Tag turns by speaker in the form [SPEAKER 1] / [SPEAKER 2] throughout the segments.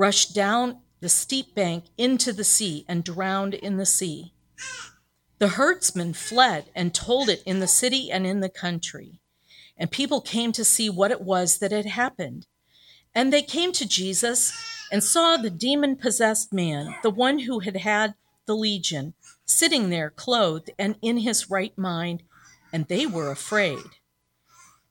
[SPEAKER 1] rushed down the steep bank into the sea and drowned in the sea. The herdsmen fled and told it in the city and in the country. And people came to see what it was that had happened. And they came to Jesus and saw the demon possessed man, the one who had had the legion, sitting there clothed and in his right mind, and they were afraid.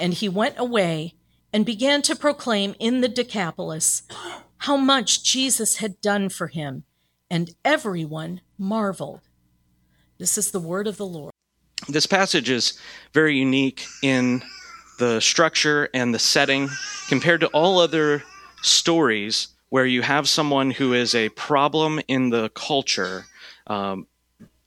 [SPEAKER 1] And he went away and began to proclaim in the Decapolis how much Jesus had done for him, and everyone marveled. This is the word of the Lord.
[SPEAKER 2] This passage is very unique in the structure and the setting compared to all other stories where you have someone who is a problem in the culture. Um,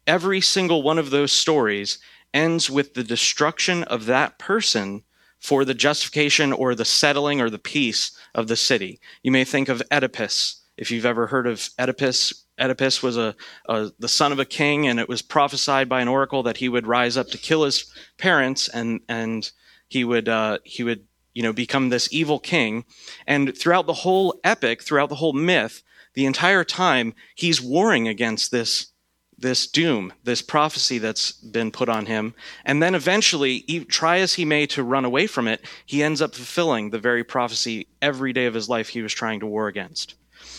[SPEAKER 2] every single one of those stories ends with the destruction of that person for the justification or the settling or the peace of the city. You may think of Oedipus. If you've ever heard of Oedipus, Oedipus was a, a, the son of a king, and it was prophesied by an oracle that he would rise up to kill his parents, and and he would uh, he would you know become this evil king. And throughout the whole epic, throughout the whole myth, the entire time he's warring against this this doom, this prophecy that's been put on him. And then eventually, try as he may to run away from it, he ends up fulfilling the very prophecy every day of his life he was trying to war against.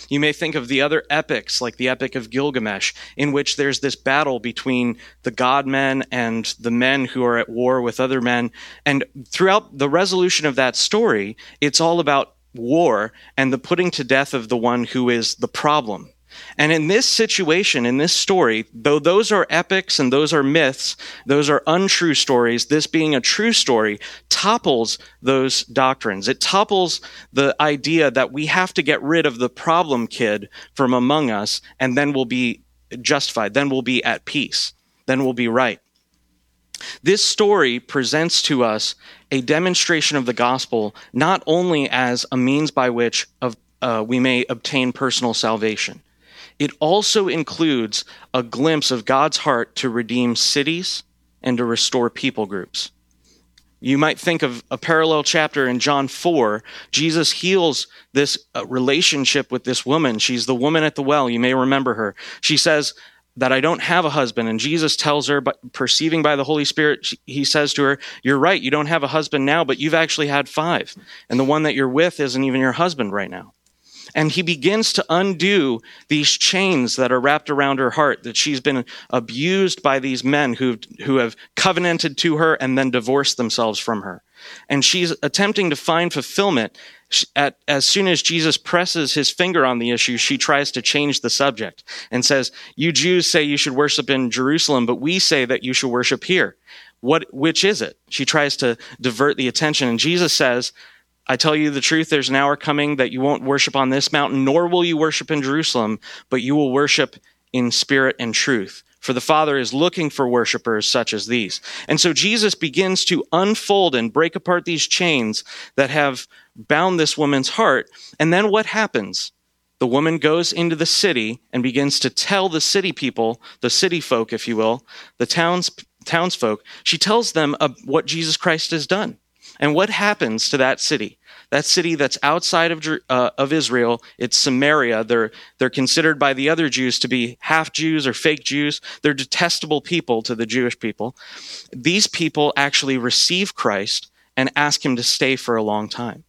[SPEAKER 2] You may think of the other epics, like the Epic of Gilgamesh, in which there's this battle between the god men and the men who are at war with other men. And throughout the resolution of that story, it's all about war and the putting to death of the one who is the problem, and in this situation, in this story, though those are epics and those are myths, those are untrue stories, this being a true story topples those doctrines. It topples the idea that we have to get rid of the problem kid from among us and then we'll be justified, then we'll be at peace, then we'll be right. This story presents to us a demonstration of the gospel not only as a means by which of, uh, we may obtain personal salvation, it also includes a glimpse of God's heart to redeem cities and to restore people groups. You might think of a parallel chapter in John 4. Jesus heals this uh, relationship with this woman. She's the woman at the well. You may remember her. She says, that I don't have a husband. And Jesus tells her, but perceiving by the Holy Spirit, he says to her, You're right, you don't have a husband now, but you've actually had five. And the one that you're with isn't even your husband right now. And he begins to undo these chains that are wrapped around her heart, that she's been abused by these men who, who have covenanted to her and then divorced themselves from her. And she's attempting to find fulfillment. At, as soon as Jesus presses his finger on the issue, she tries to change the subject and says, You Jews say you should worship in Jerusalem, but we say that you should worship here. What, which is it? She tries to divert the attention. And Jesus says, I tell you the truth, there's an hour coming that you won't worship on this mountain, nor will you worship in Jerusalem, but you will worship in spirit and truth. For the Father is looking for worshipers such as these. And so Jesus begins to unfold and break apart these chains that have bound this woman's heart. And then what happens? The woman goes into the city and begins to tell the city people, the city folk, if you will, the towns, townsfolk, she tells them what Jesus Christ has done. And what happens to that city? That city that's outside of, uh, of Israel, it's Samaria. They're, they're considered by the other Jews to be half Jews or fake Jews. They're detestable people to the Jewish people. These people actually receive Christ and ask him to stay for a long time.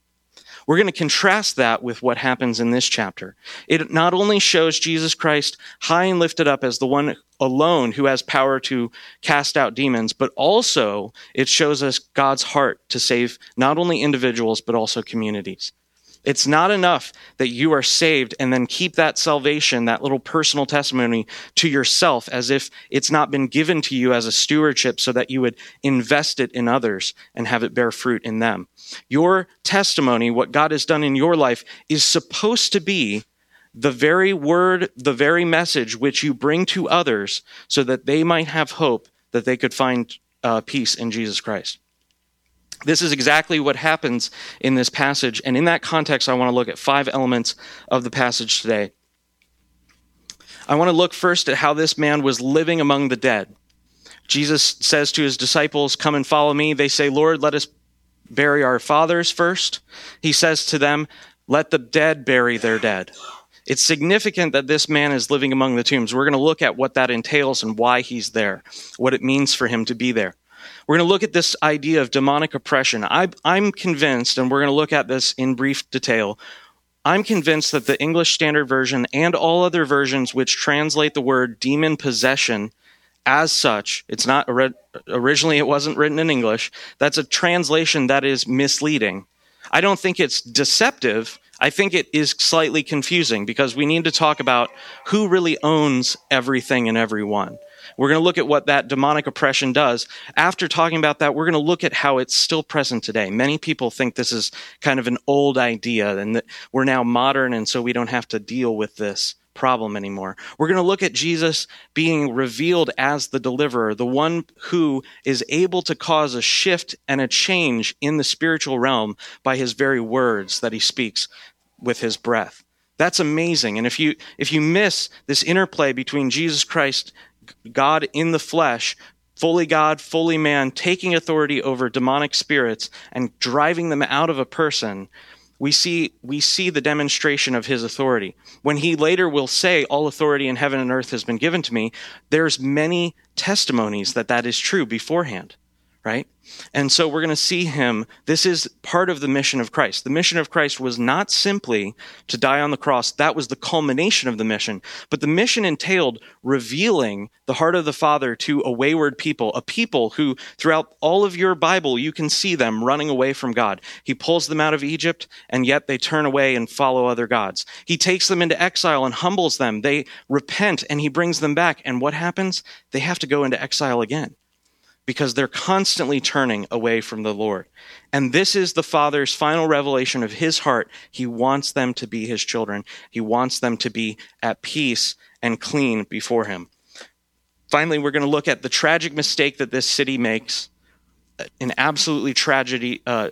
[SPEAKER 2] We're going to contrast that with what happens in this chapter. It not only shows Jesus Christ high and lifted up as the one alone who has power to cast out demons, but also it shows us God's heart to save not only individuals, but also communities. It's not enough that you are saved and then keep that salvation, that little personal testimony to yourself as if it's not been given to you as a stewardship so that you would invest it in others and have it bear fruit in them. Your testimony, what God has done in your life, is supposed to be the very word, the very message which you bring to others so that they might have hope that they could find uh, peace in Jesus Christ. This is exactly what happens in this passage. And in that context, I want to look at five elements of the passage today. I want to look first at how this man was living among the dead. Jesus says to his disciples, Come and follow me. They say, Lord, let us bury our fathers first. He says to them, Let the dead bury their dead. It's significant that this man is living among the tombs. We're going to look at what that entails and why he's there, what it means for him to be there. We're going to look at this idea of demonic oppression. I, I'm convinced, and we're going to look at this in brief detail. I'm convinced that the English Standard Version and all other versions which translate the word demon possession as such, it's not originally it wasn't written in English. That's a translation that is misleading. I don't think it's deceptive. I think it is slightly confusing because we need to talk about who really owns everything and everyone. We're going to look at what that demonic oppression does. After talking about that, we're going to look at how it's still present today. Many people think this is kind of an old idea and that we're now modern and so we don't have to deal with this problem anymore. We're going to look at Jesus being revealed as the deliverer, the one who is able to cause a shift and a change in the spiritual realm by his very words that he speaks with his breath. That's amazing. And if you if you miss this interplay between Jesus Christ God in the flesh, fully God, fully man, taking authority over demonic spirits and driving them out of a person, we see, we see the demonstration of his authority. When he later will say, all authority in heaven and earth has been given to me, there's many testimonies that that is true beforehand right? And so we're going to see him. This is part of the mission of Christ. The mission of Christ was not simply to die on the cross. That was the culmination of the mission. But the mission entailed revealing the heart of the Father to a wayward people, a people who throughout all of your Bible, you can see them running away from God. He pulls them out of Egypt and yet they turn away and follow other gods. He takes them into exile and humbles them. They repent and he brings them back. And what happens? They have to go into exile again because they're constantly turning away from the Lord. And this is the Father's final revelation of his heart. He wants them to be his children. He wants them to be at peace and clean before him. Finally, we're going to look at the tragic mistake that this city makes. An absolutely tragedy, uh,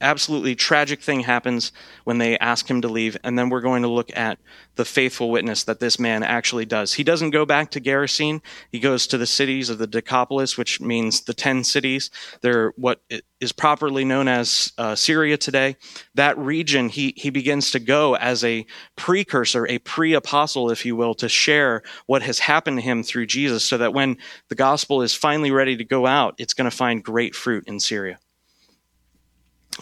[SPEAKER 2] absolutely tragic thing happens when they ask him to leave. And then we're going to look at the faithful witness that this man actually does. He doesn't go back to Gerasene. He goes to the cities of the Decapolis, which means the 10 cities. They're what is properly known as uh, Syria today. That region, he, he begins to go as a precursor, a pre-apostle, if you will, to share what has happened to him through Jesus so that when the gospel is finally ready to go out, it's going to find great fruit in Syria.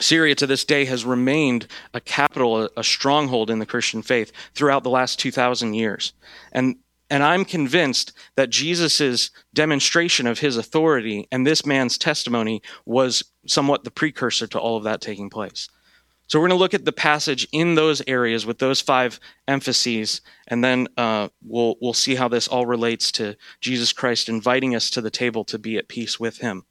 [SPEAKER 2] Syria to this day has remained a capital, a stronghold in the Christian faith throughout the last 2,000 years. And, and I'm convinced that Jesus' demonstration of his authority and this man's testimony was somewhat the precursor to all of that taking place. So we're going to look at the passage in those areas with those five emphases, and then uh, we'll we'll see how this all relates to Jesus Christ inviting us to the table to be at peace with Him.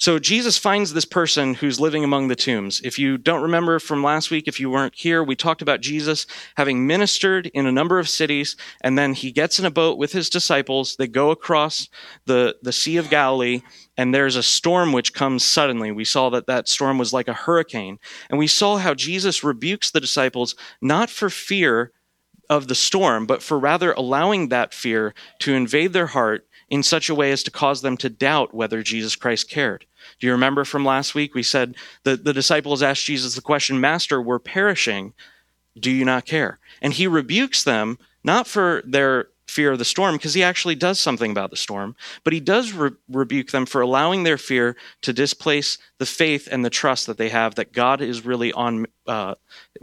[SPEAKER 2] So Jesus finds this person who's living among the tombs. If you don't remember from last week, if you weren't here, we talked about Jesus having ministered in a number of cities, and then he gets in a boat with his disciples. They go across the, the Sea of Galilee, and there's a storm which comes suddenly. We saw that that storm was like a hurricane. And we saw how Jesus rebukes the disciples not for fear of the storm, but for rather allowing that fear to invade their heart in such a way as to cause them to doubt whether Jesus Christ cared. Do you remember from last week? We said that the disciples asked Jesus the question, Master, we're perishing. Do you not care? And he rebukes them, not for their fear of the storm, because he actually does something about the storm, but he does re- rebuke them for allowing their fear to displace the faith and the trust that they have that God is really on, uh,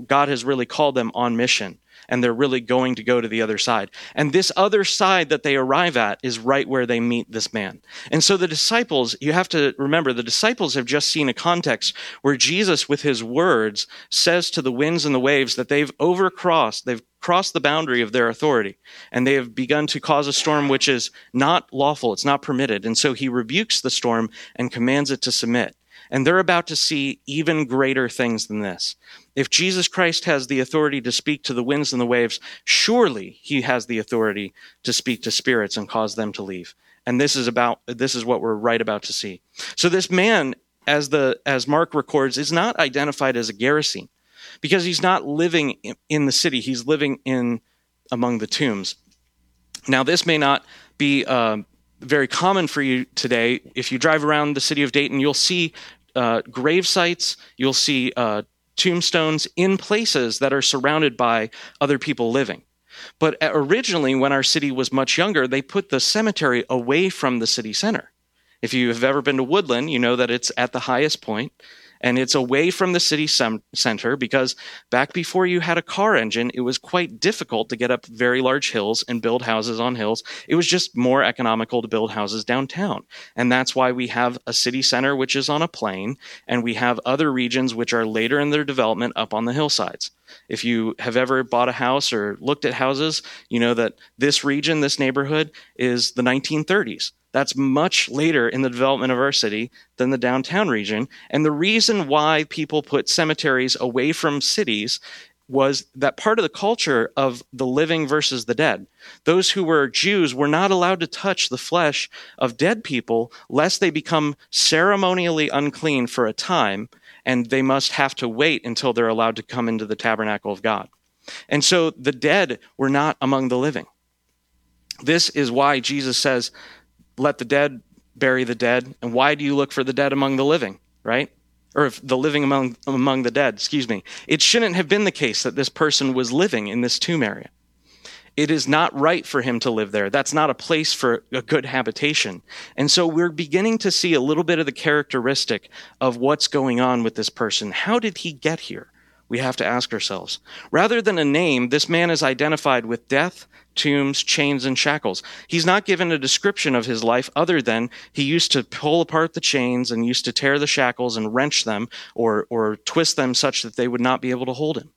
[SPEAKER 2] God has really called them on mission and they're really going to go to the other side. And this other side that they arrive at is right where they meet this man. And so the disciples, you have to remember, the disciples have just seen a context where Jesus, with his words, says to the winds and the waves that they've overcrossed, they've crossed the boundary of their authority, and they have begun to cause a storm which is not lawful, it's not permitted. And so he rebukes the storm and commands it to submit. And they're about to see even greater things than this. If Jesus Christ has the authority to speak to the winds and the waves, surely he has the authority to speak to spirits and cause them to leave. And this is about this is what we're right about to see. So this man as the as Mark records is not identified as a Gerasene because he's not living in the city, he's living in among the tombs. Now this may not be uh, very common for you today. If you drive around the city of Dayton, you'll see uh, grave sites, you'll see uh, tombstones in places that are surrounded by other people living. But uh, originally, when our city was much younger, they put the cemetery away from the city center. If you have ever been to Woodland, you know that it's at the highest point and it's away from the city sem- center because back before you had a car engine, it was quite difficult to get up very large hills and build houses on hills. It was just more economical to build houses downtown. And that's why we have a city center which is on a plain, and we have other regions which are later in their development up on the hillsides. If you have ever bought a house or looked at houses, you know that this region, this neighborhood, is the 1930s. That's much later in the development of our city than the downtown region. And the reason why people put cemeteries away from cities was that part of the culture of the living versus the dead. Those who were Jews were not allowed to touch the flesh of dead people lest they become ceremonially unclean for a time, and they must have to wait until they're allowed to come into the tabernacle of God. And so the dead were not among the living. This is why Jesus says let the dead bury the dead. And why do you look for the dead among the living, right? Or the living among, among the dead, excuse me. It shouldn't have been the case that this person was living in this tomb area. It is not right for him to live there. That's not a place for a good habitation. And so we're beginning to see a little bit of the characteristic of what's going on with this person. How did he get here? We have to ask ourselves. Rather than a name, this man is identified with death, tombs, chains, and shackles. He's not given a description of his life other than he used to pull apart the chains and used to tear the shackles and wrench them or, or twist them such that they would not be able to hold him.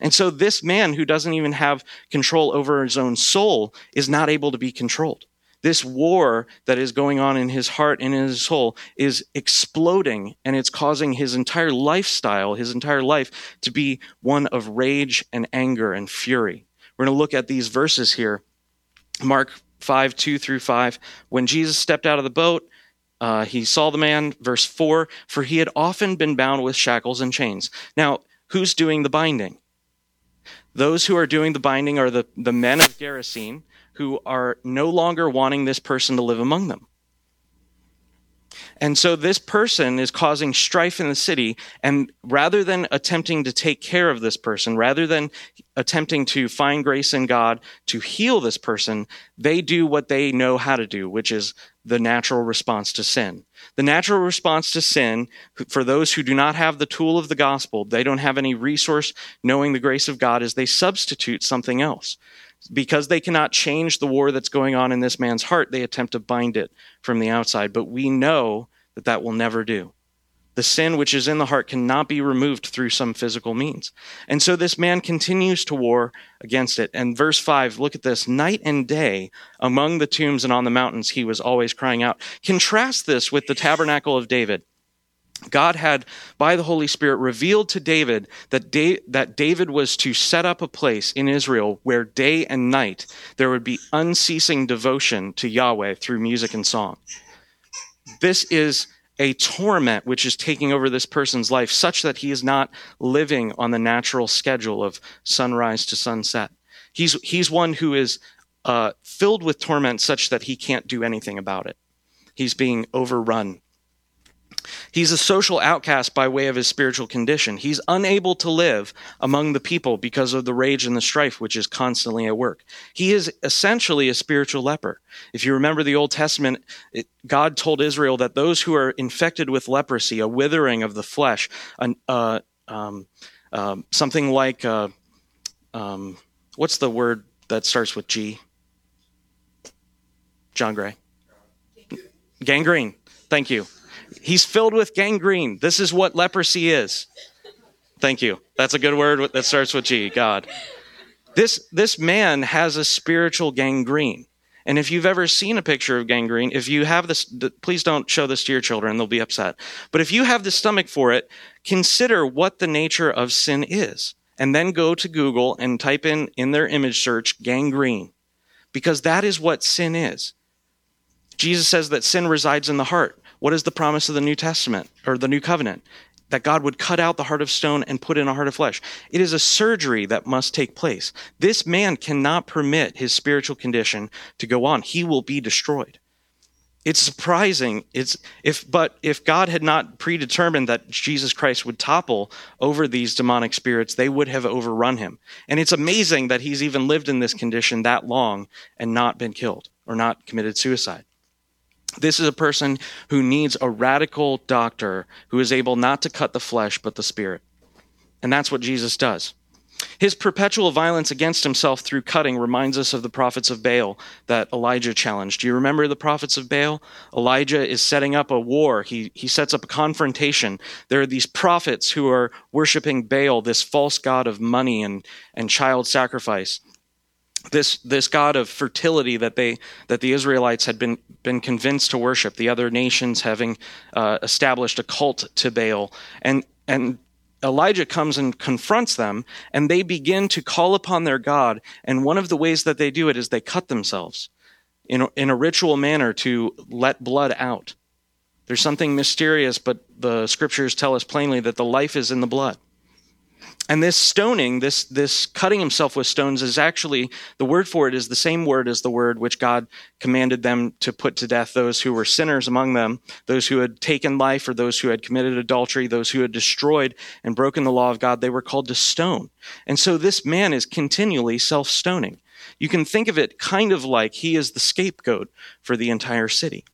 [SPEAKER 2] And so this man who doesn't even have control over his own soul is not able to be controlled. This war that is going on in his heart and in his soul is exploding and it's causing his entire lifestyle, his entire life to be one of rage and anger and fury. We're going to look at these verses here. Mark 5, 2 through 5. When Jesus stepped out of the boat, uh, he saw the man, verse 4, for he had often been bound with shackles and chains. Now, who's doing the binding? Those who are doing the binding are the, the men of Gerasene who are no longer wanting this person to live among them. And so this person is causing strife in the city. And rather than attempting to take care of this person, rather than attempting to find grace in God to heal this person, they do what they know how to do, which is the natural response to sin. The natural response to sin, for those who do not have the tool of the gospel, they don't have any resource knowing the grace of God, is they substitute something else. Because they cannot change the war that's going on in this man's heart, they attempt to bind it from the outside. But we know that that will never do. The sin which is in the heart cannot be removed through some physical means. And so this man continues to war against it. And verse 5, look at this. Night and day among the tombs and on the mountains, he was always crying out. Contrast this with the tabernacle of David. God had, by the Holy Spirit, revealed to David that, da- that David was to set up a place in Israel where day and night there would be unceasing devotion to Yahweh through music and song. This is a torment which is taking over this person's life, such that he is not living on the natural schedule of sunrise to sunset. He's, he's one who is uh, filled with torment such that he can't do anything about it. He's being overrun He's a social outcast by way of his spiritual condition. He's unable to live among the people because of the rage and the strife which is constantly at work. He is essentially a spiritual leper. If you remember the Old Testament, it, God told Israel that those who are infected with leprosy, a withering of the flesh, an, uh, um, um, something like, uh, um, what's the word that starts with G? John Gray. Gangrene. Thank you. He's filled with gangrene. This is what leprosy is. Thank you. That's a good word that starts with G, God. This, this man has a spiritual gangrene. And if you've ever seen a picture of gangrene, if you have this, please don't show this to your children, they'll be upset. But if you have the stomach for it, consider what the nature of sin is. And then go to Google and type in, in their image search, gangrene. Because that is what sin is. Jesus says that sin resides in the heart. What is the promise of the New Testament or the New Covenant? That God would cut out the heart of stone and put in a heart of flesh. It is a surgery that must take place. This man cannot permit his spiritual condition to go on. He will be destroyed. It's surprising. It's if but if God had not predetermined that Jesus Christ would topple over these demonic spirits, they would have overrun him. And it's amazing that he's even lived in this condition that long and not been killed or not committed suicide. This is a person who needs a radical doctor who is able not to cut the flesh but the spirit. And that's what Jesus does. His perpetual violence against himself through cutting reminds us of the prophets of Baal that Elijah challenged. Do you remember the prophets of Baal? Elijah is setting up a war. He, he sets up a confrontation. There are these prophets who are worshiping Baal, this false god of money and, and child sacrifice this this god of fertility that they that the Israelites had been been convinced to worship, the other nations having uh, established a cult to Baal, and and Elijah comes and confronts them, and they begin to call upon their God. And one of the ways that they do it is they cut themselves in in a ritual manner to let blood out. There's something mysterious, but the scriptures tell us plainly that the life is in the blood. And this stoning, this, this cutting himself with stones is actually, the word for it is the same word as the word which God commanded them to put to death those who were sinners among them, those who had taken life or those who had committed adultery, those who had destroyed and broken the law of God. They were called to stone. And so this man is continually self stoning. You can think of it kind of like he is the scapegoat for the entire city.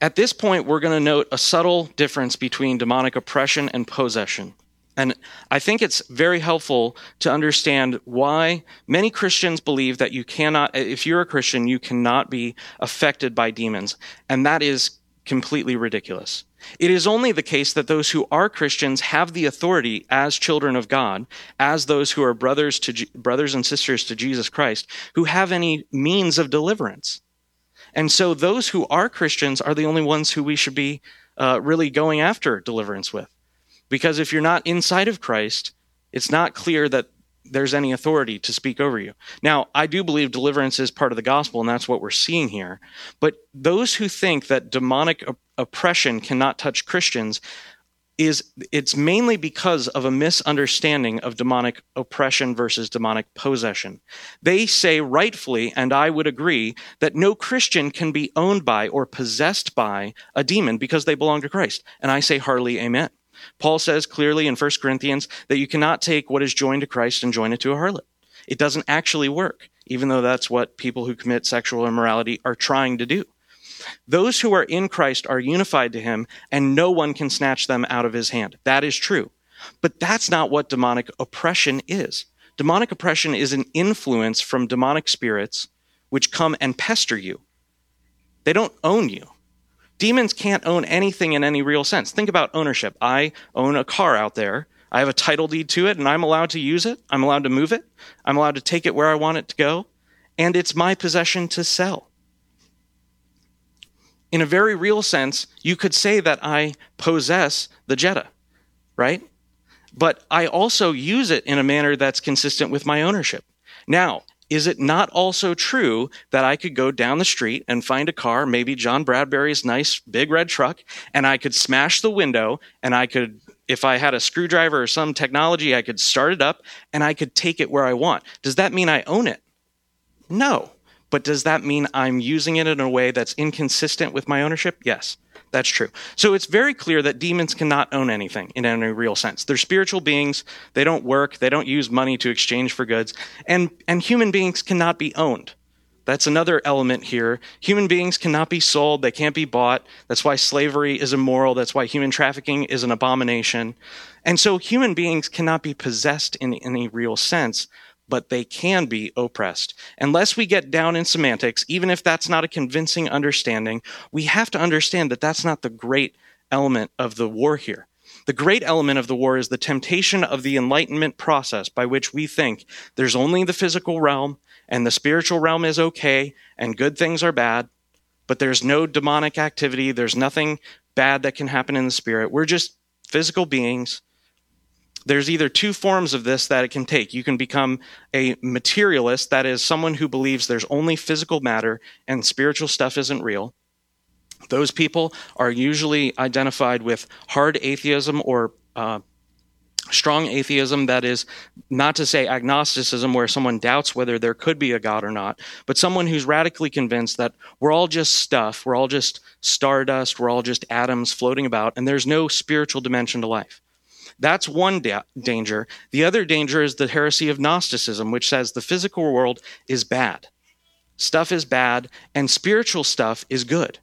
[SPEAKER 2] At this point, we're going to note a subtle difference between demonic oppression and possession. And I think it's very helpful to understand why many Christians believe that you cannot, if you're a Christian, you cannot be affected by demons. And that is completely ridiculous. It is only the case that those who are Christians have the authority as children of God, as those who are brothers to brothers and sisters to Jesus Christ, who have any means of deliverance. And so those who are Christians are the only ones who we should be uh, really going after deliverance with. Because if you're not inside of Christ, it's not clear that there's any authority to speak over you. Now, I do believe deliverance is part of the gospel, and that's what we're seeing here. But those who think that demonic op- oppression cannot touch Christians is it's mainly because of a misunderstanding of demonic oppression versus demonic possession. They say rightfully, and I would agree, that no Christian can be owned by or possessed by a demon because they belong to Christ. And I say hardly amen. Paul says clearly in 1 Corinthians that you cannot take what is joined to Christ and join it to a harlot. It doesn't actually work, even though that's what people who commit sexual immorality are trying to do. Those who are in Christ are unified to him, and no one can snatch them out of his hand. That is true. But that's not what demonic oppression is. Demonic oppression is an influence from demonic spirits which come and pester you. They don't own you. Demons can't own anything in any real sense. Think about ownership. I own a car out there. I have a title deed to it, and I'm allowed to use it. I'm allowed to move it. I'm allowed to take it where I want it to go. And it's my possession to sell in a very real sense, you could say that I possess the Jetta, right? But I also use it in a manner that's consistent with my ownership. Now, is it not also true that I could go down the street and find a car, maybe John Bradbury's nice big red truck, and I could smash the window and I could, if I had a screwdriver or some technology, I could start it up and I could take it where I want? Does that mean I own it? No. But does that mean I'm using it in a way that's inconsistent with my ownership? Yes, that's true. So it's very clear that demons cannot own anything in any real sense. They're spiritual beings. They don't work. They don't use money to exchange for goods. And, and human beings cannot be owned. That's another element here. Human beings cannot be sold. They can't be bought. That's why slavery is immoral. That's why human trafficking is an abomination. And so human beings cannot be possessed in any real sense but they can be oppressed. Unless we get down in semantics, even if that's not a convincing understanding, we have to understand that that's not the great element of the war here. The great element of the war is the temptation of the enlightenment process by which we think there's only the physical realm and the spiritual realm is okay and good things are bad, but there's no demonic activity, there's nothing bad that can happen in the spirit. We're just physical beings there's either two forms of this that it can take. You can become a materialist, that is, someone who believes there's only physical matter and spiritual stuff isn't real. Those people are usually identified with hard atheism or uh, strong atheism, that is, not to say agnosticism, where someone doubts whether there could be a God or not, but someone who's radically convinced that we're all just stuff, we're all just stardust, we're all just atoms floating about, and there's no spiritual dimension to life. That's one da- danger. The other danger is the heresy of Gnosticism, which says the physical world is bad. Stuff is bad, and spiritual stuff is good.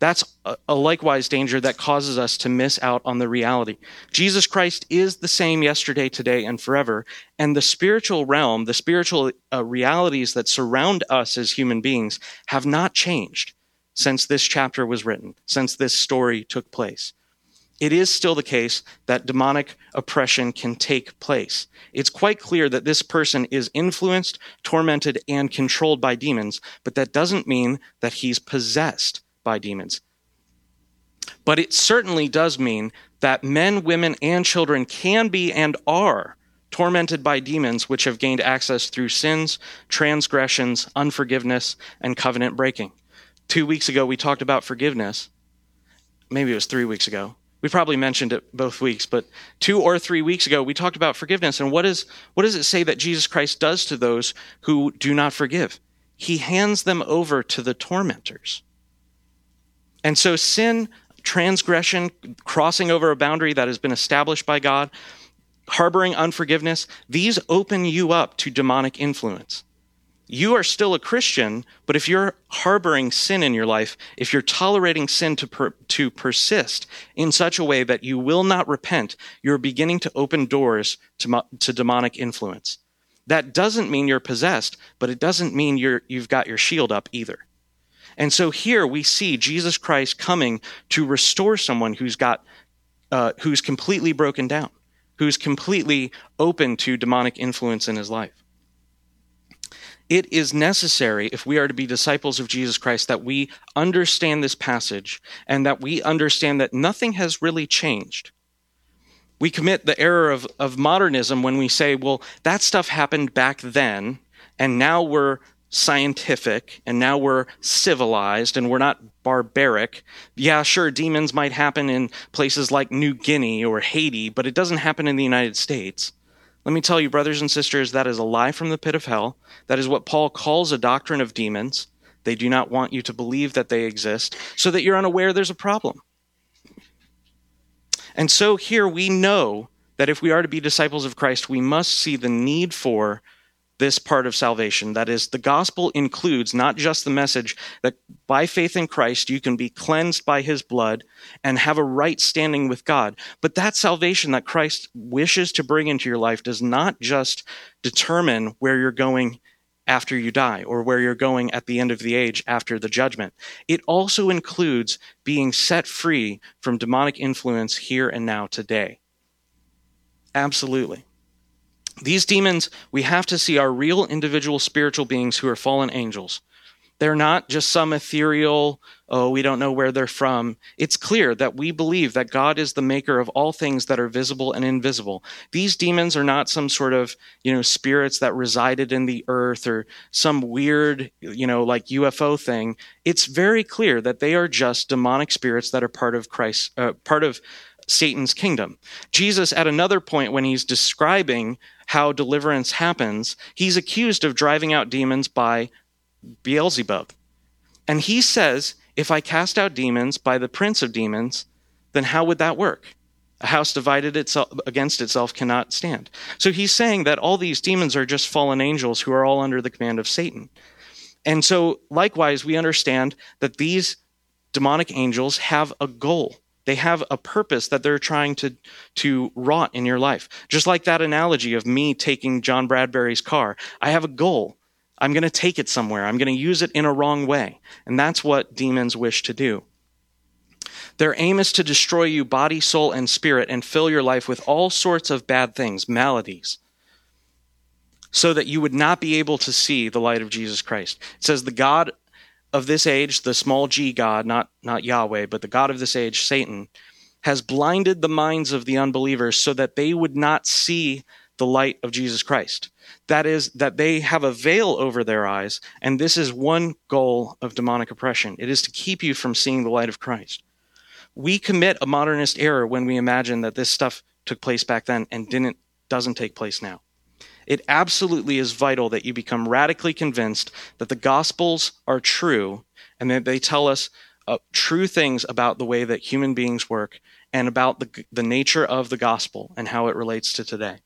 [SPEAKER 2] That's a, a, likewise danger that causes us to miss out on the reality. Jesus Christ is the same yesterday, today, and forever. And the spiritual realm, the spiritual uh, realities that surround us as human beings have not changed since this chapter was written, since this story took place it is still the case that demonic oppression can take place. It's quite clear that this person is influenced, tormented, and controlled by demons, but that doesn't mean that he's possessed by demons. But it certainly does mean that men, women, and children can be and are tormented by demons which have gained access through sins, transgressions, unforgiveness, and covenant breaking. Two weeks ago, we talked about forgiveness. Maybe it was three weeks ago we probably mentioned it both weeks, but two or three weeks ago, we talked about forgiveness. And what, is, what does it say that Jesus Christ does to those who do not forgive? He hands them over to the tormentors. And so, sin, transgression, crossing over a boundary that has been established by God, harboring unforgiveness, these open you up to demonic influence you are still a Christian, but if you're harboring sin in your life, if you're tolerating sin to, per, to persist in such a way that you will not repent, you're beginning to open doors to, to demonic influence. That doesn't mean you're possessed, but it doesn't mean you're, you've got your shield up either. And so here we see Jesus Christ coming to restore someone who's got, uh, who's completely broken down, who's completely open to demonic influence in his life it is necessary, if we are to be disciples of Jesus Christ, that we understand this passage and that we understand that nothing has really changed. We commit the error of, of modernism when we say, well, that stuff happened back then, and now we're scientific and now we're civilized and we're not barbaric. Yeah, sure, demons might happen in places like New Guinea or Haiti, but it doesn't happen in the United States. Let me tell you, brothers and sisters, that is a lie from the pit of hell. That is what Paul calls a doctrine of demons. They do not want you to believe that they exist so that you're unaware there's a problem. And so here we know that if we are to be disciples of Christ, we must see the need for this part of salvation. That is, the gospel includes not just the message that by faith in Christ you can be cleansed by his blood and have a right standing with God, but that salvation that Christ wishes to bring into your life does not just determine where you're going after you die or where you're going at the end of the age after the judgment. It also includes being set free from demonic influence here and now today. Absolutely. These demons, we have to see, are real individual spiritual beings who are fallen angels. They're not just some ethereal, oh, we don't know where they're from. It's clear that we believe that God is the maker of all things that are visible and invisible. These demons are not some sort of, you know, spirits that resided in the earth or some weird, you know, like UFO thing. It's very clear that they are just demonic spirits that are part of Christ, uh, part of Satan's kingdom. Jesus, at another point when he's describing how deliverance happens, he's accused of driving out demons by Beelzebub. And he says, if I cast out demons by the prince of demons, then how would that work? A house divided itself against itself cannot stand. So he's saying that all these demons are just fallen angels who are all under the command of Satan. And so likewise, we understand that these demonic angels have a goal. They have a purpose that they're trying to, to rot in your life. Just like that analogy of me taking John Bradbury's car. I have a goal. I'm going to take it somewhere. I'm going to use it in a wrong way. And that's what demons wish to do. Their aim is to destroy you body, soul, and spirit and fill your life with all sorts of bad things, maladies, so that you would not be able to see the light of Jesus Christ. It says, The God of this age, the small g God, not, not Yahweh, but the God of this age, Satan, has blinded the minds of the unbelievers so that they would not see the light of Jesus Christ. That is, that they have a veil over their eyes, and this is one goal of demonic oppression. It is to keep you from seeing the light of Christ. We commit a modernist error when we imagine that this stuff took place back then and didn't doesn't take place now. It absolutely is vital that you become radically convinced that the Gospels are true and that they tell us uh, true things about the way that human beings work and about the, the nature of the gospel and how it relates to today.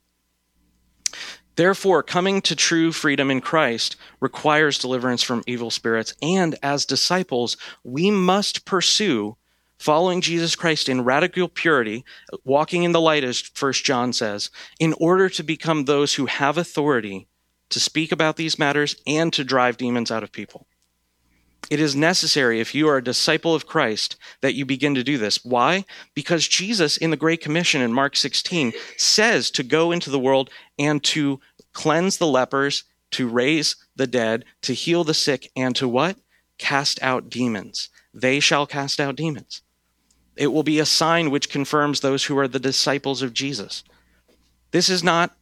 [SPEAKER 2] Therefore, coming to true freedom in Christ requires deliverance from evil spirits, and as disciples, we must pursue following Jesus Christ in radical purity, walking in the light, as First John says, in order to become those who have authority to speak about these matters and to drive demons out of people. It is necessary, if you are a disciple of Christ, that you begin to do this. Why? Because Jesus, in the Great Commission in Mark 16, says to go into the world and to cleanse the lepers, to raise the dead, to heal the sick, and to what? Cast out demons. They shall cast out demons. It will be a sign which confirms those who are the disciples of Jesus. This is not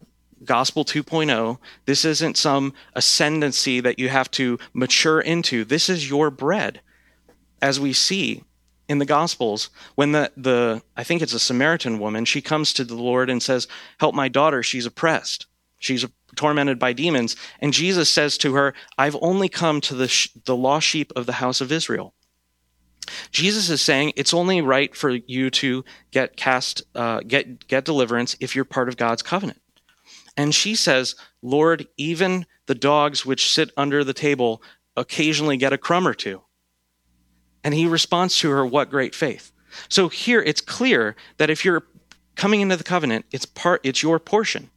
[SPEAKER 2] gospel 2.0. This isn't some ascendancy that you have to mature into. This is your bread. As we see in the gospels, when the, the I think it's a Samaritan woman, she comes to the Lord and says, "Help my daughter, she's oppressed. She's tormented by demons." And Jesus says to her, "I've only come to the sh- the lost sheep of the house of Israel." Jesus is saying it's only right for you to get cast, uh, get get deliverance if you're part of God's covenant. And she says, Lord, even the dogs which sit under the table occasionally get a crumb or two. And he responds to her, What great faith. So here it's clear that if you're coming into the covenant, it's part it's your portion.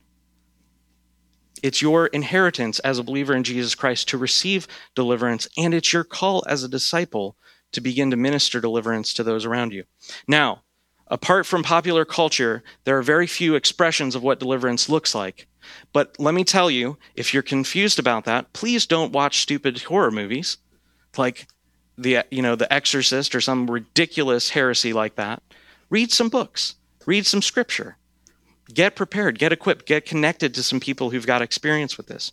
[SPEAKER 2] It's your inheritance as a believer in Jesus Christ to receive deliverance, and it's your call as a disciple to begin to minister deliverance to those around you. Now, apart from popular culture, there are very few expressions of what deliverance looks like. But let me tell you, if you're confused about that, please don't watch stupid horror movies like the you know, The Exorcist or some ridiculous heresy like that. Read some books. Read some scripture. Get prepared, get equipped, get connected to some people who've got experience with this.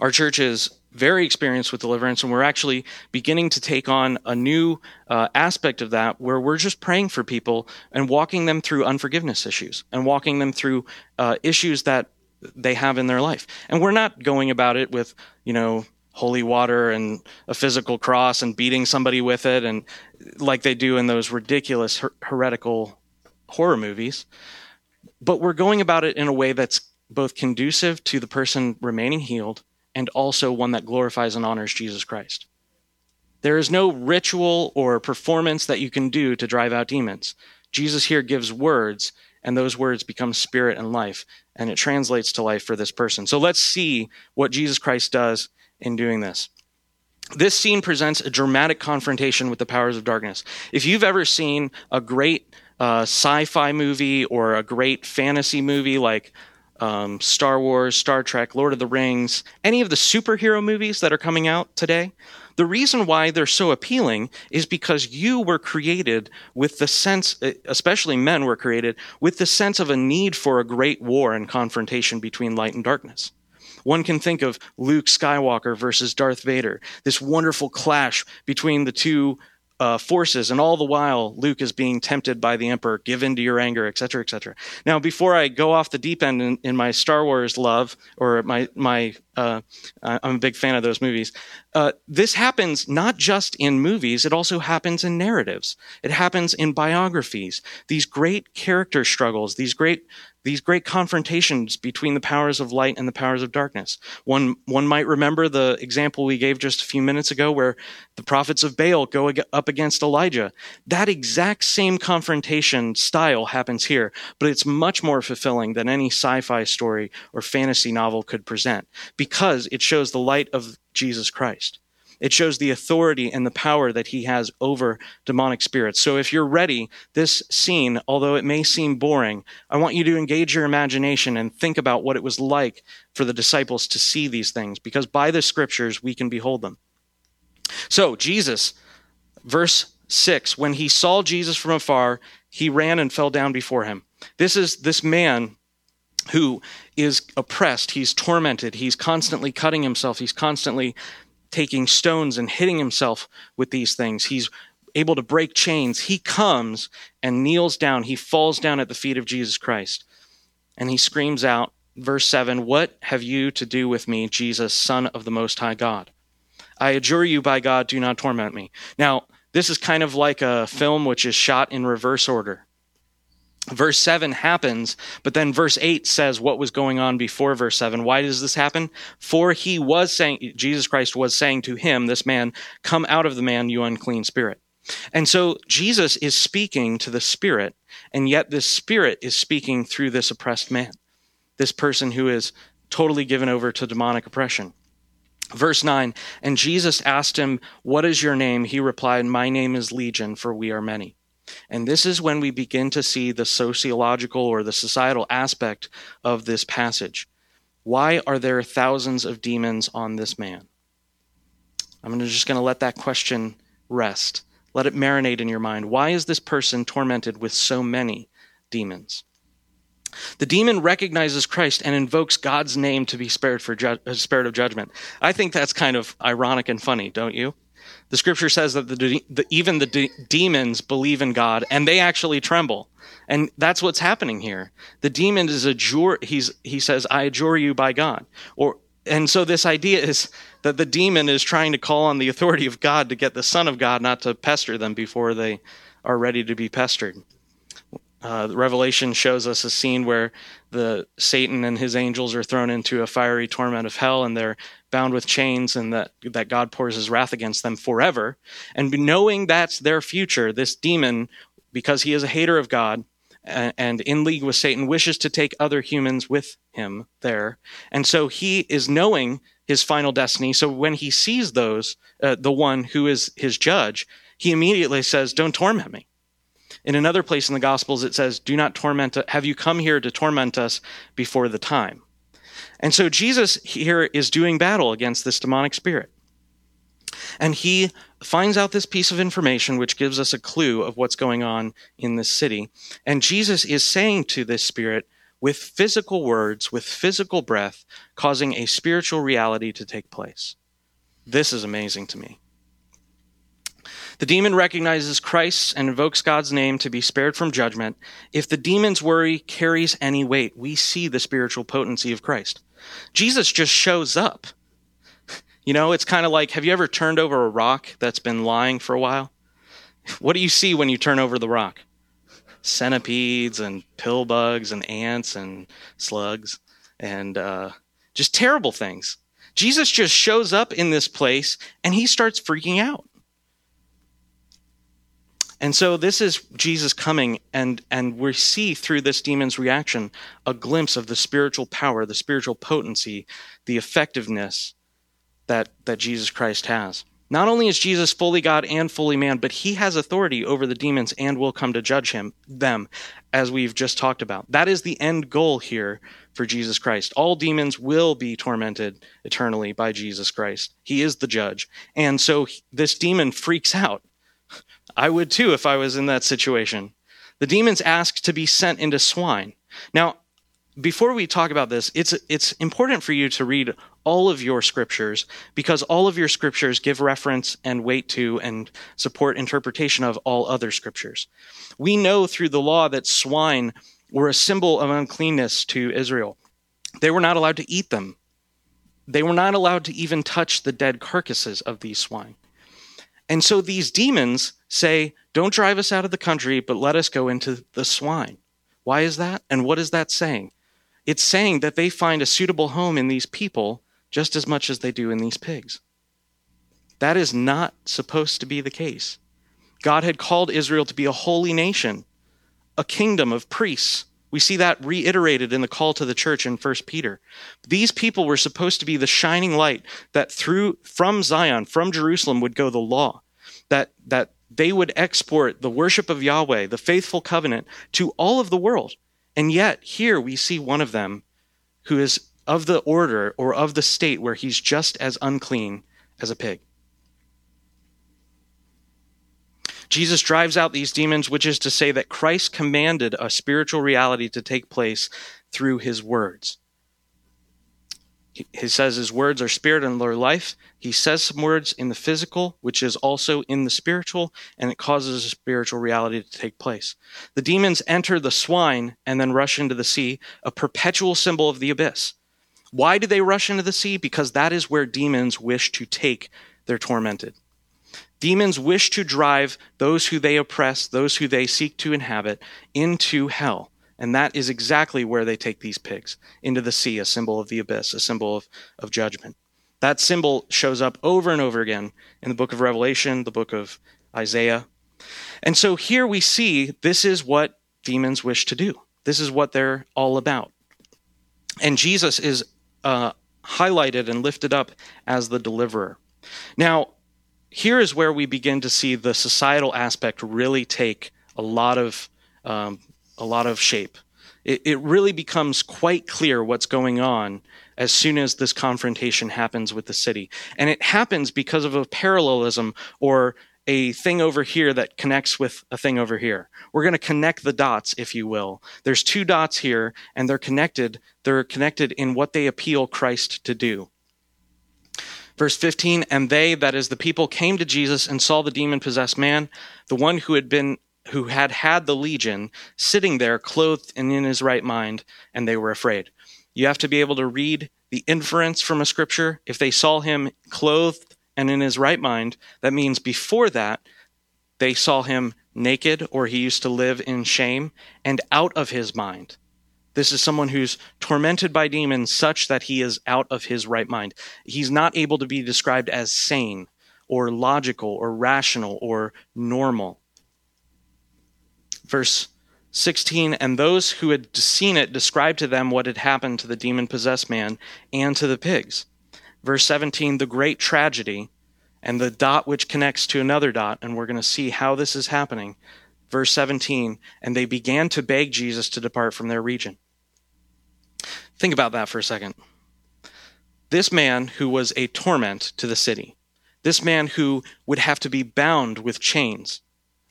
[SPEAKER 2] Our church is very experienced with deliverance, and we're actually beginning to take on a new uh, aspect of that where we're just praying for people and walking them through unforgiveness issues and walking them through uh, issues that they have in their life. And we're not going about it with, you know, holy water and a physical cross and beating somebody with it and like they do in those ridiculous her- heretical horror movies. But we're going about it in a way that's both conducive to the person remaining healed and also one that glorifies and honors Jesus Christ. There is no ritual or performance that you can do to drive out demons. Jesus here gives words, and those words become spirit and life, and it translates to life for this person. So let's see what Jesus Christ does in doing this. This scene presents a dramatic confrontation with the powers of darkness. If you've ever seen a great uh, sci fi movie or a great fantasy movie like um, Star Wars, Star Trek, Lord of the Rings, any of the superhero movies that are coming out today, the reason why they're so appealing is because you were created with the sense, especially men were created, with the sense of a need for a great war and confrontation between light and darkness. One can think of Luke Skywalker versus Darth Vader, this wonderful clash between the two uh, forces, and all the while Luke is being tempted by the Emperor, give in to your anger, etc., etc. Now, before I go off the deep end in, in my Star Wars love, or my my, uh, I'm a big fan of those movies. Uh, this happens not just in movies; it also happens in narratives. It happens in biographies. These great character struggles, these great these great confrontations between the powers of light and the powers of darkness. One, one might remember the example we gave just a few minutes ago where the prophets of Baal go up against Elijah. That exact same confrontation style happens here, but it's much more fulfilling than any sci-fi story or fantasy novel could present because it shows the light of Jesus Christ. It shows the authority and the power that he has over demonic spirits. So if you're ready, this scene, although it may seem boring, I want you to engage your imagination and think about what it was like for the disciples to see these things, because by the scriptures we can behold them. So, Jesus, verse 6, when he saw Jesus from afar, he ran and fell down before him. This is this man who is oppressed, he's tormented, he's constantly cutting himself, he's constantly taking stones and hitting himself with these things. He's able to break chains. He comes and kneels down. He falls down at the feet of Jesus Christ. And he screams out, verse 7 What have you to do with me, Jesus, Son of the Most High God? I adjure you by God, do not torment me. Now, this is kind of like a film which is shot in reverse order verse 7 happens, but then verse 8 says what was going on before verse 7. Why does this happen? For he was saying, Jesus Christ was saying to him, this man, come out of the man, you unclean spirit. And so Jesus is speaking to the spirit, and yet this spirit is speaking through this oppressed man, this person who is totally given over to demonic oppression. Verse 9, and Jesus asked him, What is your name? He replied, My name is Legion, for we are many. And this is when we begin to see the sociological or the societal aspect of this passage. Why are there thousands of demons on this man? I'm just going to let that question rest. Let it marinate in your mind. Why is this person tormented with so many demons? The demon recognizes Christ and invokes God's name to be spared for ju- uh, spirit of judgment. I think that's kind of ironic and funny, don't you? The scripture says that the, the, even the de- demons believe in God and they actually tremble. And that's what's happening here. The demon is adjure, he's, he says, I adjure you by God. Or, and so this idea is that the demon is trying to call on the authority of God to get the Son of God not to pester them before they are ready to be pestered. Uh, Revelation shows us a scene where the Satan and his angels are thrown into a fiery torment of hell, and they're bound with chains, and that that God pours His wrath against them forever. And knowing that's their future, this demon, because he is a hater of God and in league with Satan, wishes to take other humans with him there, and so he is knowing his final destiny. So when he sees those, uh, the one who is his judge, he immediately says, "Don't torment me." In another place in the Gospels, it says, Do not torment, have you come here to torment us before the time? And so Jesus here is doing battle against this demonic spirit. And he finds out this piece of information, which gives us a clue of what's going on in this city. And Jesus is saying to this spirit, with physical words, with physical breath, causing a spiritual reality to take place. This is amazing to me. The demon recognizes Christ and invokes God's name to be spared from judgment. If the demon's worry carries any weight, we see the spiritual potency of Christ. Jesus just shows up. You know, it's kind of like have you ever turned over a rock that's been lying for a while? What do you see when you turn over the rock? Centipedes and pill bugs and ants and slugs and uh, just terrible things. Jesus just shows up in this place and he starts freaking out. And so this is Jesus coming, and, and we see through this demon's reaction a glimpse of the spiritual power, the spiritual potency, the effectiveness that, that Jesus Christ has. Not only is Jesus fully God and fully man, but he has authority over the demons and will come to judge him them, as we've just talked about. That is the end goal here for Jesus Christ. All demons will be tormented eternally by Jesus Christ. He is the judge. And so this demon freaks out I would too if I was in that situation. The demons ask to be sent into swine. Now, before we talk about this, it's it's important for you to read all of your scriptures because all of your scriptures give reference and weight to and support interpretation of all other scriptures. We know through the law that swine were a symbol of uncleanness to Israel. They were not allowed to eat them. They were not allowed to even touch the dead carcasses of these swine. And so these demons say, Don't drive us out of the country, but let us go into the swine. Why is that? And what is that saying? It's saying that they find a suitable home in these people just as much as they do in these pigs. That is not supposed to be the case. God had called Israel to be a holy nation, a kingdom of priests, we see that reiterated in the call to the church in 1 Peter. These people were supposed to be the shining light that through from Zion, from Jerusalem would go the law. That that they would export the worship of Yahweh, the faithful covenant, to all of the world. And yet here we see one of them who is of the order or of the state where he's just as unclean as a pig. Jesus drives out these demons, which is to say that Christ commanded a spiritual reality to take place through his words. He says his words are spirit and they're life. He says some words in the physical, which is also in the spiritual, and it causes a spiritual reality to take place. The demons enter the swine and then rush into the sea, a perpetual symbol of the abyss. Why do they rush into the sea? Because that is where demons wish to take their tormented. Demons wish to drive those who they oppress, those who they seek to inhabit, into hell. And that is exactly where they take these pigs into the sea, a symbol of the abyss, a symbol of, of judgment. That symbol shows up over and over again in the book of Revelation, the book of Isaiah. And so here we see this is what demons wish to do. This is what they're all about. And Jesus is uh, highlighted and lifted up as the deliverer. Now, here is where we begin to see the societal aspect really take a lot of um, a lot of shape. It, it really becomes quite clear what's going on as soon as this confrontation happens with the city, and it happens because of a parallelism or a thing over here that connects with a thing over here. We're going to connect the dots, if you will. There's two dots here, and they're connected. They're connected in what they appeal Christ to do. Verse 15, and they, that is the people, came to Jesus and saw the demon possessed man, the one who had been who had had the legion sitting there clothed and in his right mind and they were afraid you have to be able to read the inference from a scripture if they saw him clothed and in his right mind that means before that they saw him naked or he used to live in shame and out of his mind this is someone who's tormented by demons such that he is out of his right mind. He's not able to be described as sane or logical or rational or normal. Verse 16 And those who had seen it described to them what had happened to the demon possessed man and to the pigs. Verse 17 The great tragedy and the dot which connects to another dot, and we're going to see how this is happening. Verse 17 And they began to beg Jesus to depart from their region. Think about that for a second. This man who was a torment to the city, this man who would have to be bound with chains.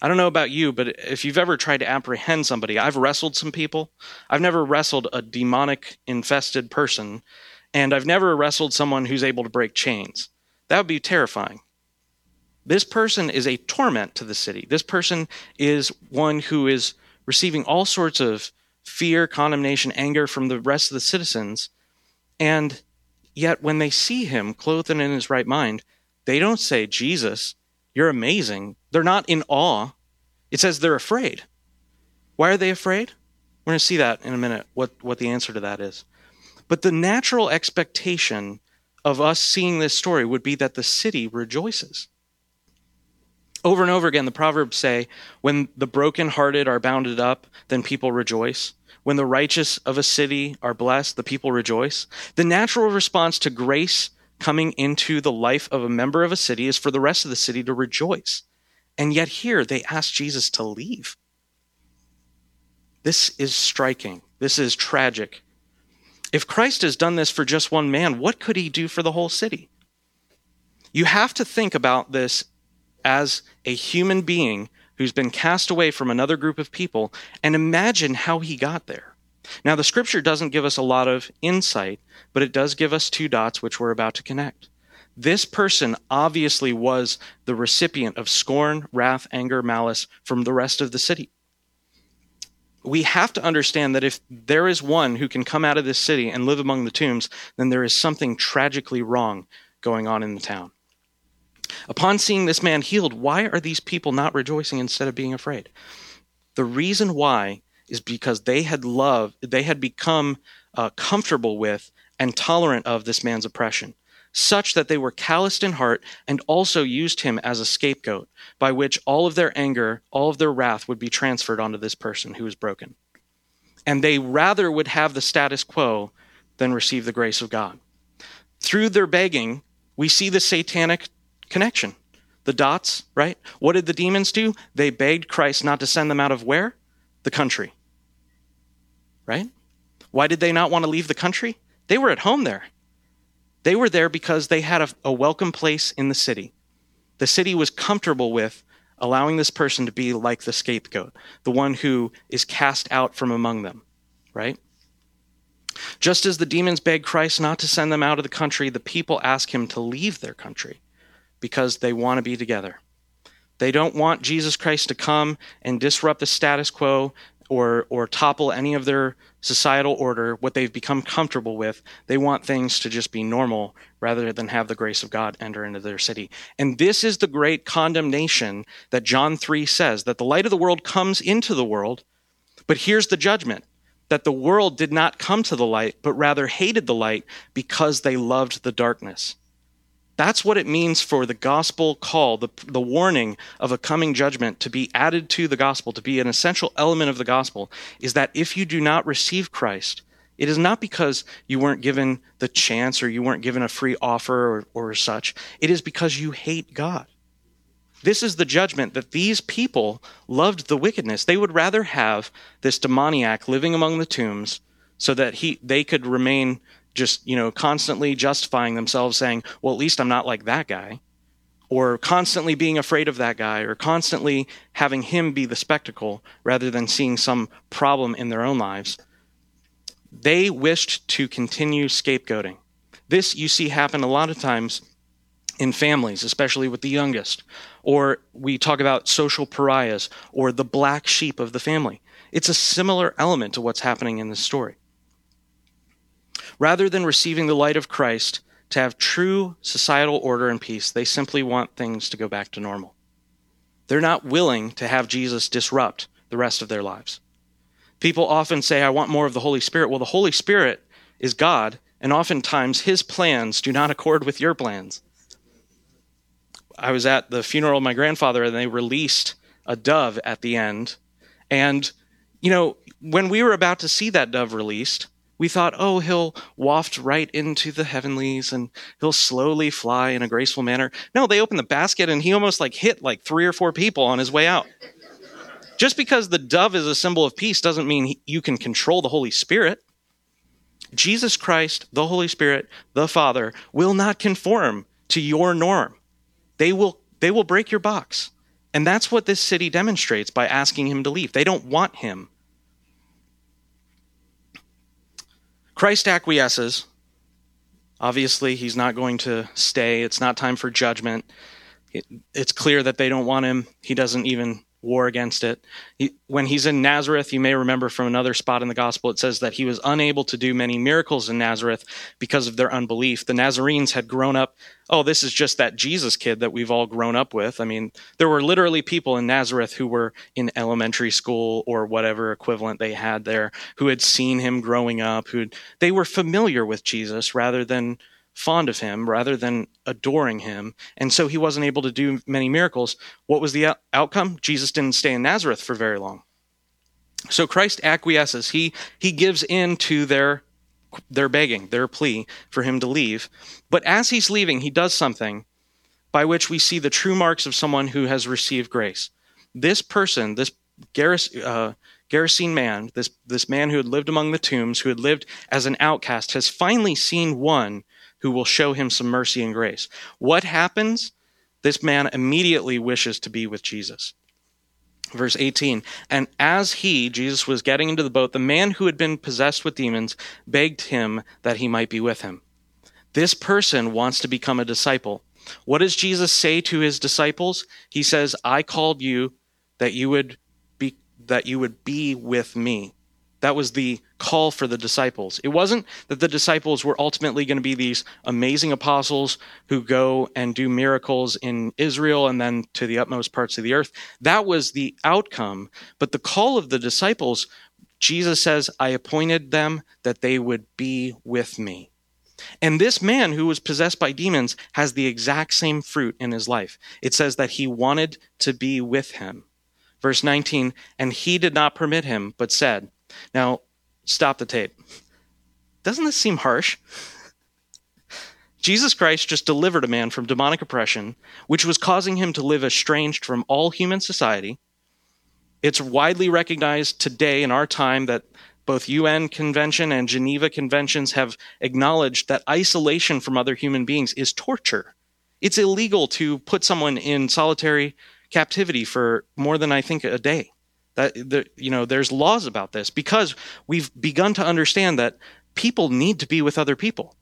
[SPEAKER 2] I don't know about you, but if you've ever tried to apprehend somebody, I've wrestled some people. I've never wrestled a demonic infested person, and I've never wrestled someone who's able to break chains. That would be terrifying. This person is a torment to the city. This person is one who is receiving all sorts of fear, condemnation, anger from the rest of the citizens. And yet, when they see him clothed and in his right mind, they don't say, Jesus, you're amazing. They're not in awe. It says they're afraid. Why are they afraid? We're going to see that in a minute, what, what the answer to that is. But the natural expectation of us seeing this story would be that the city rejoices. Over and over again, the Proverbs say, when the brokenhearted are bounded up, then people rejoice. When the righteous of a city are blessed, the people rejoice. The natural response to grace coming into the life of a member of a city is for the rest of the city to rejoice. And yet here they ask Jesus to leave. This is striking. This is tragic. If Christ has done this for just one man, what could he do for the whole city? You have to think about this as a human being who's been cast away from another group of people and imagine how he got there. Now, the scripture doesn't give us a lot of insight, but it does give us two dots which we're about to connect. This person obviously was the recipient of scorn, wrath, anger, malice from the rest of the city. We have to understand that if there is one who can come out of this city and live among the tombs, then there is something tragically wrong going on in the town. Upon seeing this man healed, why are these people not rejoicing instead of being afraid? The reason why is because they had loved, they had become uh, comfortable with and tolerant of this man's oppression, such that they were calloused in heart and also used him as a scapegoat, by which all of their anger, all of their wrath would be transferred onto this person who was broken. And they rather would have the status quo than receive the grace of God. Through their begging, we see the satanic connection. The dots, right? What did the demons do? They begged Christ not to send them out of where? The country. Right? Why did they not want to leave the country? They were at home there. They were there because they had a, a welcome place in the city. The city was comfortable with allowing this person to be like the scapegoat, the one who is cast out from among them, right? Just as the demons begged Christ not to send them out of the country, the people ask him to leave their country because they want to be together. They don't want Jesus Christ to come and disrupt the status quo or, or topple any of their societal order, what they've become comfortable with. They want things to just be normal rather than have the grace of God enter into their city. And this is the great condemnation that John 3 says that the light of the world comes into the world, but here's the judgment that the world did not come to the light, but rather hated the light because they loved the darkness. That's what it means for the gospel call, the, the warning of a coming judgment to be added to the gospel, to be an essential element of the gospel, is that if you do not receive Christ, it is not because you weren't given the chance or you weren't given a free offer or, or such. It is because you hate God. This is the judgment that these people loved the wickedness. They would rather have this demoniac living among the tombs so that he, they could remain just, you know, constantly justifying themselves saying, well, at least I'm not like that guy, or constantly being afraid of that guy, or constantly having him be the spectacle rather than seeing some problem in their own lives. They wished to continue scapegoating. This you see happen a lot of times in families, especially with the youngest. Or we talk about social pariahs or the black sheep of the family. It's a similar element to what's happening in this story. Rather than receiving the light of Christ to have true societal order and peace, they simply want things to go back to normal. They're not willing to have Jesus disrupt the rest of their lives. People often say, I want more of the Holy Spirit. Well, the Holy Spirit is God, and oftentimes his plans do not accord with your plans. I was at the funeral of my grandfather, and they released a dove at the end. And, you know, when we were about to see that dove released, we thought, oh, he'll waft right into the heavenlies and he'll slowly fly in a graceful manner. No, they opened the basket and he almost like hit like three or four people on his way out. Just because the dove is a symbol of peace doesn't mean you can control the Holy Spirit. Jesus Christ, the Holy Spirit, the Father will not conform to your norm. They will they will break your box. And that's what this city demonstrates by asking him to leave. They don't want him. Christ acquiesces. Obviously, he's not going to stay. It's not time for judgment. It, it's clear that they don't want him. He doesn't even war against it. He, when he's in Nazareth, you may remember from another spot in the gospel, it says that he was unable to do many miracles in Nazareth because of their unbelief. The Nazarenes had grown up, oh, this is just that Jesus kid that we've all grown up with. I mean, there were literally people in Nazareth who were in elementary school or whatever equivalent they had there who had seen him growing up, who they were familiar with Jesus rather than fond of him rather than adoring him. And so he wasn't able to do many miracles. What was the outcome? Jesus didn't stay in Nazareth for very long. So Christ acquiesces. He he gives in to their their begging, their plea for him to leave. But as he's leaving, he does something by which we see the true marks of someone who has received grace. This person, this Gerras, uh, Gerasene man, this, this man who had lived among the tombs, who had lived as an outcast, has finally seen one who will show him some mercy and grace. What happens? This man immediately wishes to be with Jesus. Verse 18 And as he, Jesus, was getting into the boat, the man who had been possessed with demons begged him that he might be with him. This person wants to become a disciple. What does Jesus say to his disciples? He says, I called you that you would be that you would be with me. That was the call for the disciples. It wasn't that the disciples were ultimately going to be these amazing apostles who go and do miracles in Israel and then to the utmost parts of the earth. That was the outcome. But the call of the disciples, Jesus says, I appointed them that they would be with me. And this man who was possessed by demons has the exact same fruit in his life. It says that he wanted to be with him. Verse 19, and he did not permit him, but said, now, stop the tape. Doesn't this seem harsh? Jesus Christ just delivered a man from demonic oppression, which was causing him to live estranged from all human society. It's widely recognized today in our time that both UN Convention and Geneva Conventions have acknowledged that isolation from other human beings is torture. It's illegal to put someone in solitary captivity for more than I think a day. That you know, there's laws about this because we've begun to understand that people need to be with other people.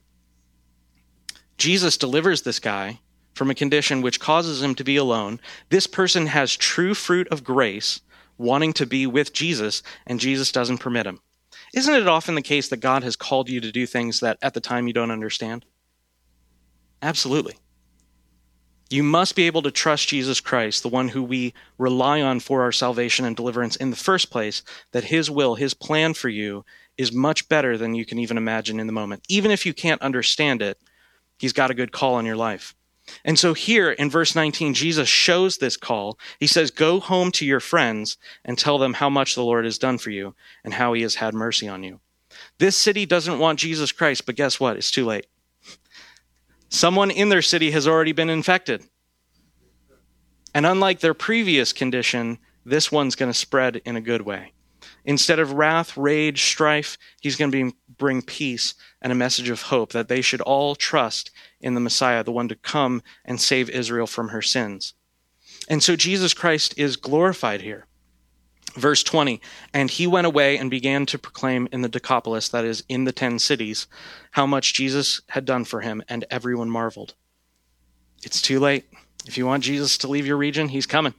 [SPEAKER 2] Jesus delivers this guy from a condition which causes him to be alone. This person has true fruit of grace, wanting to be with Jesus, and Jesus doesn't permit him. Isn't it often the case that God has called you to do things that at the time you don't understand? Absolutely. You must be able to trust Jesus Christ, the one who we rely on for our salvation and deliverance in the first place, that his will, his plan for you is much better than you can even imagine in the moment. Even if you can't understand it, he's got a good call on your life. And so here in verse 19, Jesus shows this call. He says, Go home to your friends and tell them how much the Lord has done for you and how he has had mercy on you. This city doesn't want Jesus Christ, but guess what? It's too late someone in their city has already been infected. And unlike their previous condition, this one's going to spread in a good way. Instead of wrath, rage, strife, he's going to be, bring peace and a message of hope that they should all trust in the Messiah, the one to come and save Israel from her sins. And so Jesus Christ is glorified here. Verse 20, and he went away and began to proclaim in the Decapolis, that is, in the ten cities, how much Jesus had done for him, and everyone marveled. It's too late. If you want Jesus to leave your region, he's coming.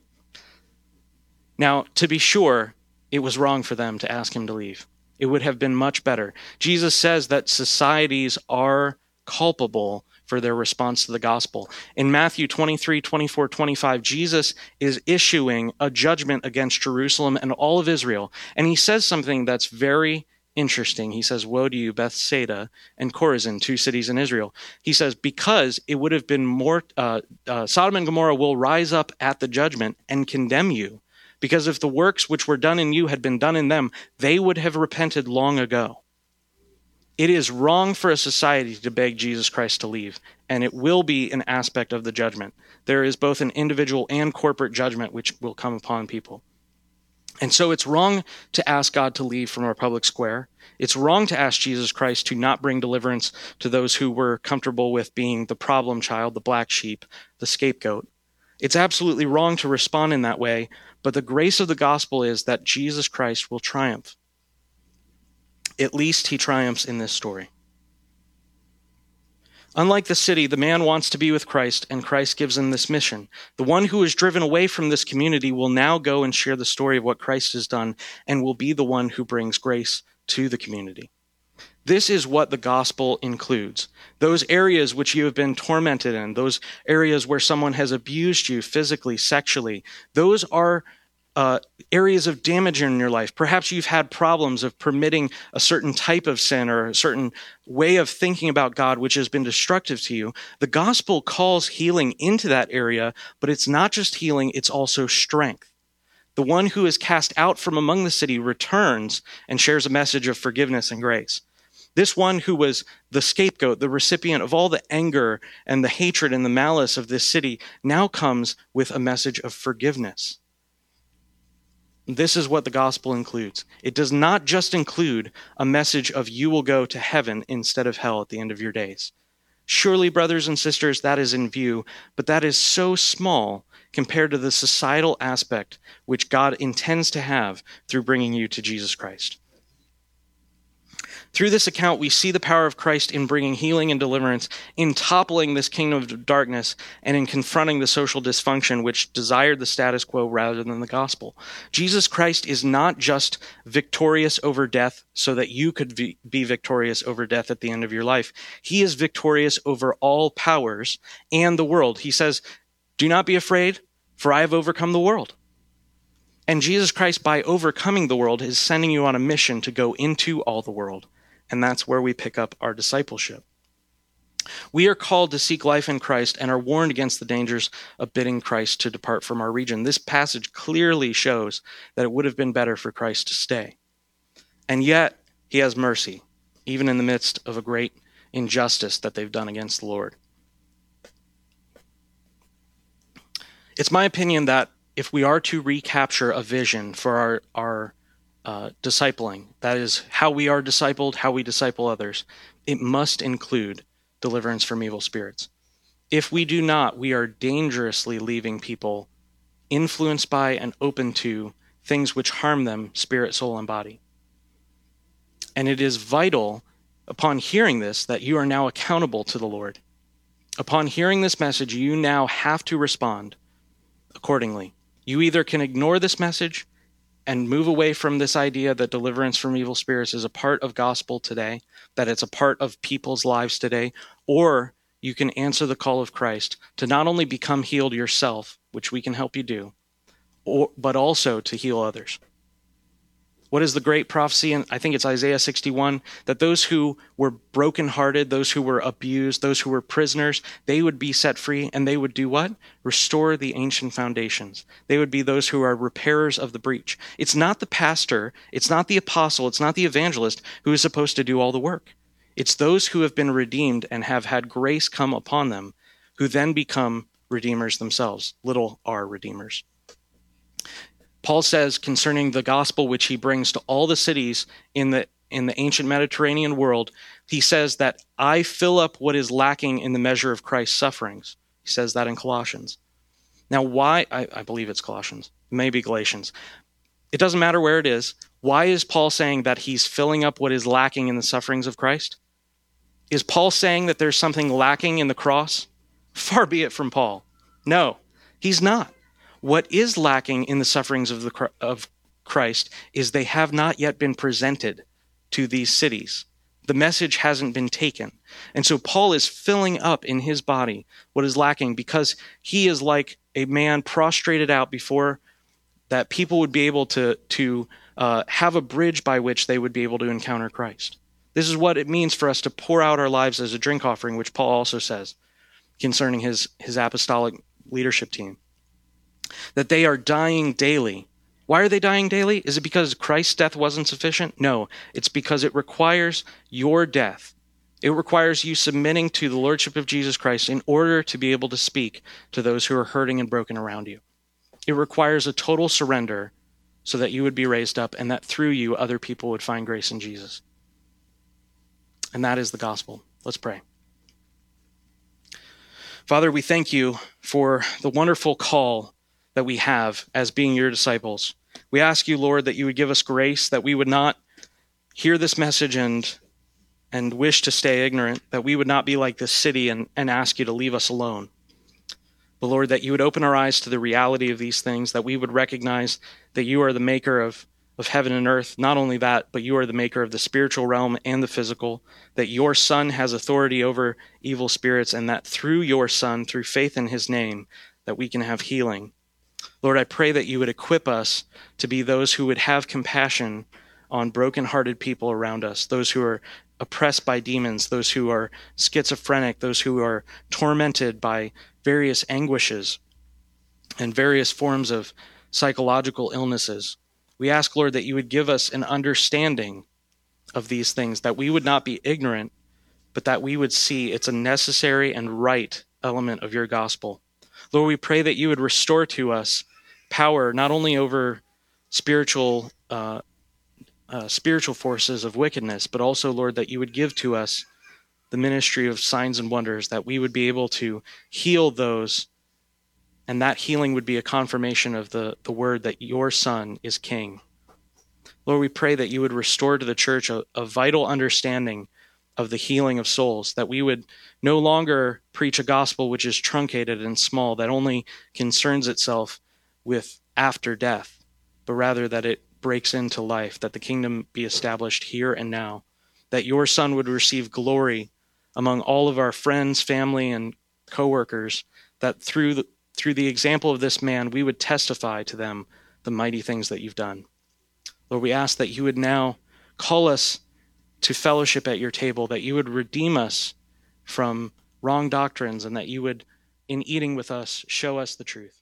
[SPEAKER 2] Now, to be sure, it was wrong for them to ask him to leave. It would have been much better. Jesus says that societies are culpable for their response to the gospel. In Matthew 23, 24, 25, Jesus is issuing a judgment against Jerusalem and all of Israel. And he says something that's very interesting. He says, Woe to you, Bethsaida and Chorazin, two cities in Israel. He says, Because it would have been more, uh, uh, Sodom and Gomorrah will rise up at the judgment and condemn you. Because if the works which were done in you had been done in them, they would have repented long ago. It is wrong for a society to beg Jesus Christ to leave, and it will be an aspect of the judgment. There is both an individual and corporate judgment which will come upon people. And so it's wrong to ask God to leave from our public square. It's wrong to ask Jesus Christ to not bring deliverance to those who were comfortable with being the problem child, the black sheep, the scapegoat. It's absolutely wrong to respond in that way, but the grace of the gospel is that Jesus Christ will triumph at least he triumphs in this story. Unlike the city, the man wants to be with Christ, and Christ gives him this mission. The one who is driven away from this community will now go and share the story of what Christ has done and will be the one who brings grace to the community. This is what the gospel includes. Those areas which you have been tormented in, those areas where someone has abused you physically, sexually, those are uh, areas of damage in your life. Perhaps you've had problems of permitting a certain type of sin or a certain way of thinking about God which has been destructive to you. The gospel calls healing into that area, but it's not just healing, it's also strength. The one who is cast out from among the city returns and shares a message of forgiveness and grace. This one who was the scapegoat, the recipient of all the anger and the hatred and the malice of this city, now comes with a message of forgiveness this is what the gospel includes. It does not just include a message of you will go to heaven instead of hell at the end of your days. Surely, brothers and sisters, that is in view, but that is so small compared to the societal aspect which God intends to have through bringing you to Jesus Christ. Through this account, we see the power of Christ in bringing healing and deliverance, in toppling this kingdom of darkness, and in confronting the social dysfunction which desired the status quo rather than the gospel. Jesus Christ is not just victorious over death so that you could be victorious over death at the end of your life. He is victorious over all powers and the world. He says, Do not be afraid, for I have overcome the world. And Jesus Christ, by overcoming the world, is sending you on a mission to go into all the world and that's where we pick up our discipleship. We are called to seek life in Christ and are warned against the dangers of bidding Christ to depart from our region. This passage clearly shows that it would have been better for Christ to stay. And yet, he has mercy, even in the midst of a great injustice that they've done against the Lord. It's my opinion that if we are to recapture a vision for our, our uh, discipling. That is how we are discipled, how we disciple others. It must include deliverance from evil spirits. If we do not, we are dangerously leaving people influenced by and open to things which harm them, spirit, soul, and body. And it is vital upon hearing this that you are now accountable to the Lord. Upon hearing this message, you now have to respond accordingly. You either can ignore this message and move away from this idea that deliverance from evil spirits is a part of gospel today, that it's a part of people's lives today, or you can answer the call of Christ to not only become healed yourself, which we can help you do, or, but also to heal others. What is the great prophecy? And I think it's Isaiah 61 that those who were brokenhearted, those who were abused, those who were prisoners, they would be set free and they would do what? Restore the ancient foundations. They would be those who are repairers of the breach. It's not the pastor, it's not the apostle, it's not the evangelist who is supposed to do all the work. It's those who have been redeemed and have had grace come upon them who then become redeemers themselves, little r redeemers. Paul says concerning the gospel which he brings to all the cities in the in the ancient Mediterranean world, he says that I fill up what is lacking in the measure of Christ's sufferings. He says that in Colossians. Now, why? I, I believe it's Colossians, maybe Galatians. It doesn't matter where it is. Why is Paul saying that he's filling up what is lacking in the sufferings of Christ? Is Paul saying that there's something lacking in the cross? Far be it from Paul. No, he's not. What is lacking in the sufferings of, the, of Christ is they have not yet been presented to these cities. The message hasn't been taken. And so Paul is filling up in his body what is lacking because he is like a man prostrated out before that people would be able to, to uh, have a bridge by which they would be able to encounter Christ. This is what it means for us to pour out our lives as a drink offering, which Paul also says concerning his, his apostolic leadership team that they are dying daily. Why are they dying daily? Is it because Christ's death wasn't sufficient? No, it's because it requires your death. It requires you submitting to the Lordship of Jesus Christ in order to be able to speak to those who are hurting and broken around you. It requires a total surrender so that you would be raised up and that through you other people would find grace in Jesus. And that is the gospel. Let's pray. Father, we thank you for the wonderful call that we have as being your disciples. We ask you, Lord, that you would give us grace, that we would not hear this message and and wish to stay ignorant, that we would not be like this city and, and ask you to leave us alone. But Lord, that you would open our eyes to the reality of these things, that we would recognize that you are the maker of, of heaven and earth. Not only that, but you are the maker of the spiritual realm and the physical, that your Son has authority over evil spirits, and that through your Son, through faith in his name, that we can have healing. Lord, I pray that you would equip us to be those who would have compassion on broken-hearted people around us, those who are oppressed by demons, those who are schizophrenic, those who are tormented by various anguishes and various forms of psychological illnesses. We ask, Lord, that you would give us an understanding of these things, that we would not be ignorant, but that we would see it's a necessary and right element of your gospel. Lord, we pray that you would restore to us power not only over spiritual uh, uh, spiritual forces of wickedness, but also, Lord, that you would give to us the ministry of signs and wonders, that we would be able to heal those, and that healing would be a confirmation of the, the word that your Son is King. Lord, we pray that you would restore to the church a, a vital understanding of the healing of souls, that we would no longer preach a gospel which is truncated and small, that only concerns itself with after death, but rather that it breaks into life, that the kingdom be established here and now, that your son would receive glory among all of our friends, family, and coworkers, that through the, through the example of this man, we would testify to them the mighty things that you've done. Lord, we ask that you would now call us to fellowship at your table, that you would redeem us from wrong doctrines, and that you would, in eating with us, show us the truth.